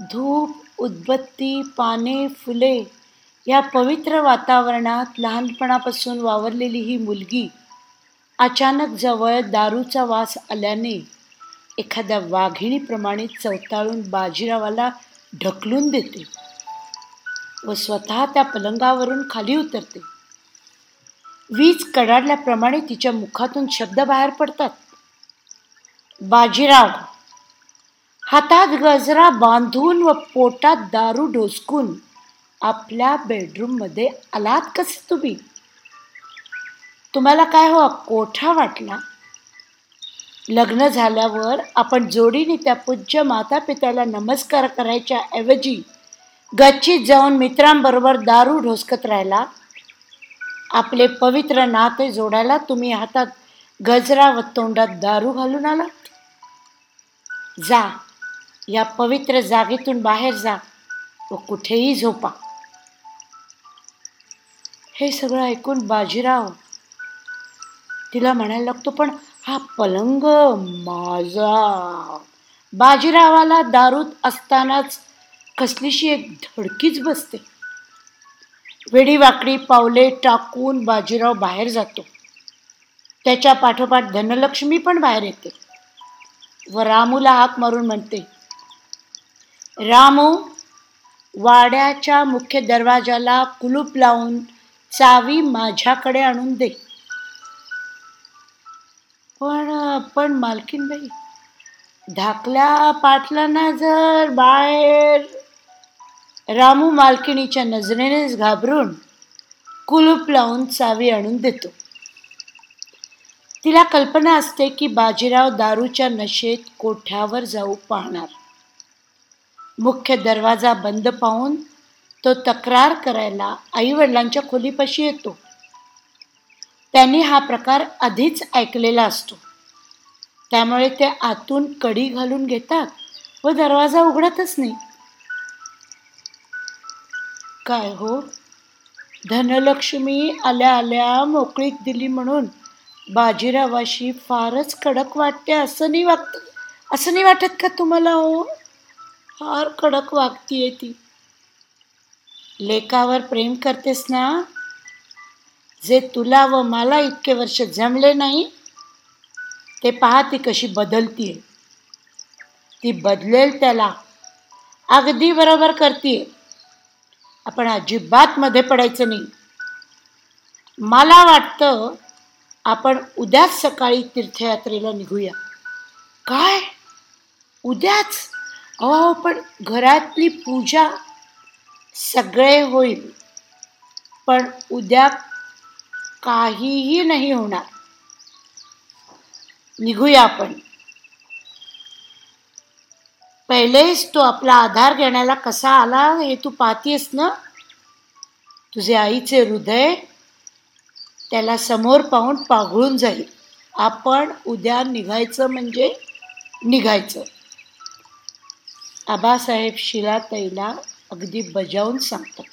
धूप उदबत्ती पाने फुले या पवित्र वातावरणात लहानपणापासून वावरलेली ही मुलगी अचानक जवळ दारूचा वास आल्याने एखाद्या वाघिणीप्रमाणे चवताळून बाजीरावाला ढकलून देते व स्वतः त्या पलंगावरून खाली उतरते. वीज कडाडल्याप्रमाणे तिच्या मुखातून शब्द बाहेर पडतात. बाजीराव हातात गजरा बांधून व पोटात दारू ढोसकून आपल्या बेडरूममध्ये आलात कसे तुम्ही? तुम्हाला काय हो कोठा वाटला? लग्न झाल्यावर आपण जोडीने त्या पूज्य माता पित्याला नमस्कार करायच्या ऐवजी गच्चीत जाऊन मित्रांबरोबर दारू ढोसकत राहिला? आपले पवित्र नाते जोडायला तुम्ही हातात गजरा व तोंडात दारू घालून आलात? जा या पवित्र जागेतून बाहेर जा व कुठेही झोपा. हे सगळं ऐकून बाजीराव तिला म्हणायला लागतो पण हा पलंग माझा. बाजीरावाला दारूत असतानाच कसलीशी एक धडकीच बसते. वेडीवाकडी पावले टाकून बाजीराव बाहेर जातो. त्याच्या पाठोपाठ धनलक्ष्मी पण बाहेर येते. व रामूला हाक मारून म्हणते रामू वाड्याच्या मुख्य दरवाजाला कुलूप लावून चावी माझ्याकडे आणून दे. पण पण मालकीनबाई धाकल्या पाटलांना जर बाहेर रामू मालकिणीच्या नजरेनेच घाबरून कुलूप लावून चावी आणून देतो. तिला कल्पना असते की बाजीराव दारूच्या नशेत कोठ्यावर जाऊ पाहणार. मुख्य दरवाजा बंद पाहून तो तक्रार करायला आईवडिलांच्या खोलीपाशी येतो. त्यांनी हा प्रकार आधीच ऐकलेला असतो. त्यामुळे ते आतून कडी घालून घेतात व दरवाजा उघडतच नाही. काय हो? धनलक्ष्मी आल्या आल्या मोकळीक दिली म्हणून बाजीरावाशी फारच कडक वाटते असं नाही वागत असं नाही वाटत का तुम्हाला हो? फार कडक वागतीये ती. लेकावर प्रेम करतेस ना? जे तुला व मला इतके वर्ष जमले नाही ते पहा ती कशी बदलतीये. ती बदलेल त्याला. अगदी बरोबर करतीये. आपण अजिबात मध्ये पडायचं नाही. मला वाटतं आपण उद्याच सकाळी तीर्थयात्रेला निघूया. काय? उद्याच? अहो पण घरातली पूजा सगळे होईल. पण उद्या काहीही नाही होणार. निघूया आपण. पहिलेच तो आपला आधार घेण्याला कसा आला हे तू पाहतीयस ना? तुझे आईचे हृदय त्याला समोर पाहून पाघळून जाईल. आपण उद्या निघायचं म्हणजे निघायचं. आबासाहेब शिलाताईला अगदी बजावून सांगतात.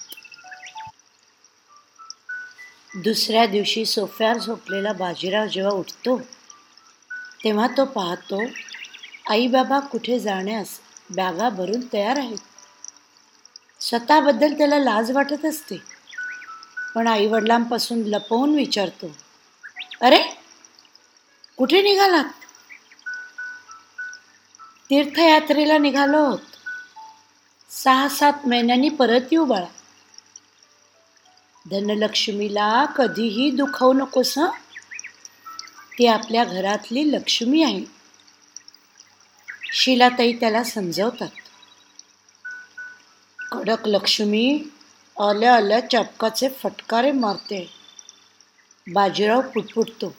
दुसऱ्या दिवशी सोफ्यावर झोपलेला बाजीराव जेव्हा उठतो तेव्हा तो पाहतो आई बाबा कुठे जाण्यास बॅगा भरून तयार आहेत. स्वतःबद्दल त्याला लाज वाटत असते पण आईवडिलांपासून लपवून विचारतो अरे कुठे निघालात? तीर्थयात्रेला निघालो आहोत सहा सात महिन्यांनी परत येऊ बाळा. धनलक्ष्मीला कधीही दुखवू नकोस हं? ती आपल्या घरातली लक्ष्मी आहे. शिलाताई त्याला समजवतात. कडक लक्ष्मी आल्या आल्या चपकाचे फटकारे मारते. बाजीराव पुटपुटतो.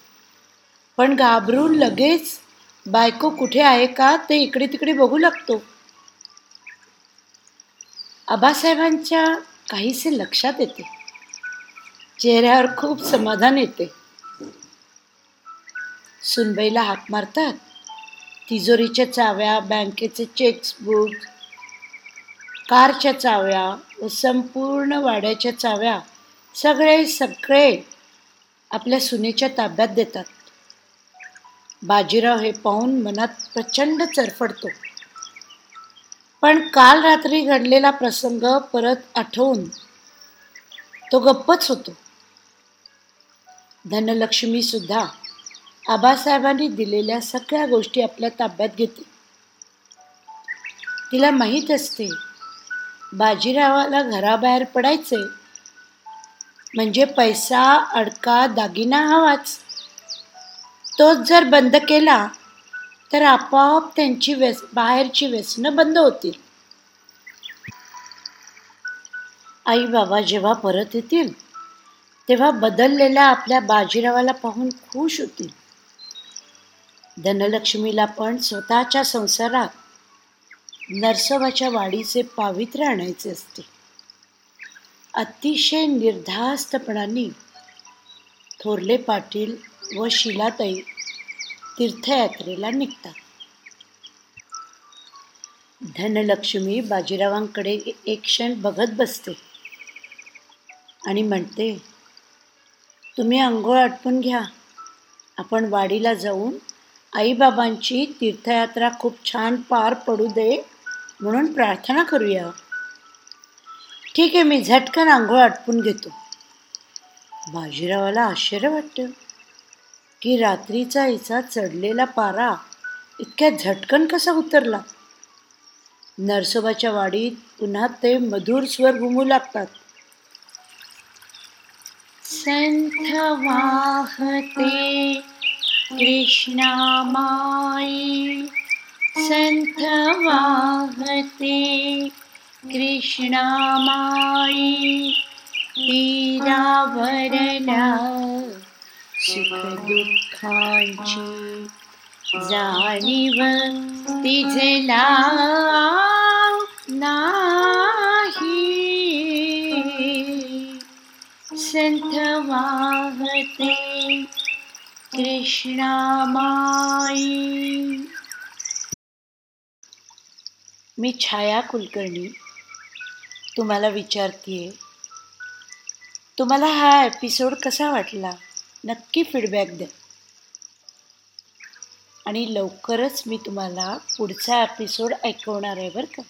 पण घाबरून लगेच बायको कुठे आहे का ते इकडे तिकडे बघू लागतो. आबासाहेबांच्या काहीसे लक्षात येते. चेहऱ्यावर खूप समाधान येते. सुनबाईला हाक मारतात. तिजोरीच्या चाव्या बँकेचे चेक्सबुक कारच्या चाव्या व संपूर्ण वाड्याच्या चाव्या सगळे सगळे आपल्या सुनेच्या ताब्यात देतात. बाजीराव हे पाहून मनात प्रचंड चरफडतो. पण काल रात्री घडलेला प्रसंग परत आठवून तो गप्पच होतो. धनलक्ष्मी सुद्धा आबासाहेबांनी दिलेल्या सगळ्या गोष्टी आपल्या ताब्यात घेते. तिला माहीत असते बाजीरावाला घराबाहेर पडायचे म्हणजे पैसा अडका दागिना हवाच. तोच जर बंद केला तर आपोआप त्यांची व्यस बाहेरची व्यसनं बंद होतील. आई बाबा जेव्हा परत येतील तेव्हा बदललेल्या आपल्या बाजीरावाला पाहून खुश होतील. धनलक्ष्मीला पण स्वतःच्या संसारात नरसोबाच्या वाडीचे पावित्र्य आणायचे असते. अतिशय निर्धास्तपणाने थोरले पाटील व शिलाताई तीर्थयात्रेला निघतात. धनलक्ष्मी बाजीरावांकडे एक क्षण बघत बसते आणि म्हणते तुम्ही आंघोळ आटपून घ्या. आपण वाडीला जाऊन आईबाबांची तीर्थयात्रा खूप छान पार पडू दे म्हणून प्रार्थना करूया. ठीक आहे मी झटकन आंघोळ आटपून घेतो. बाजीरावाला आश्चर्य वाटतं. की रात्रीचा हिचा चढलेला पारा इतक्या झटकन कसा उतरला? नरसोबाच्या वाडीत पुन्हा ते मधुर स्वर घुमू लागतात. संथ वाहते कृष्णामाई संथ वाहते कृष्णामाई तीरावरला सुख दुःखांची जाणीव तिजला नाही. संथ वाहते कृष्णामाई मी छाया कुलकर्णी. तुम्हाला विचारतीये तुम्हाला हा एपिसोड कसा वाटला? नक्की फीडबॅक द्या. आणि लवकरच मी तुम्हाला पुढचा एपिसोड ऐकवणार आहे बरं का.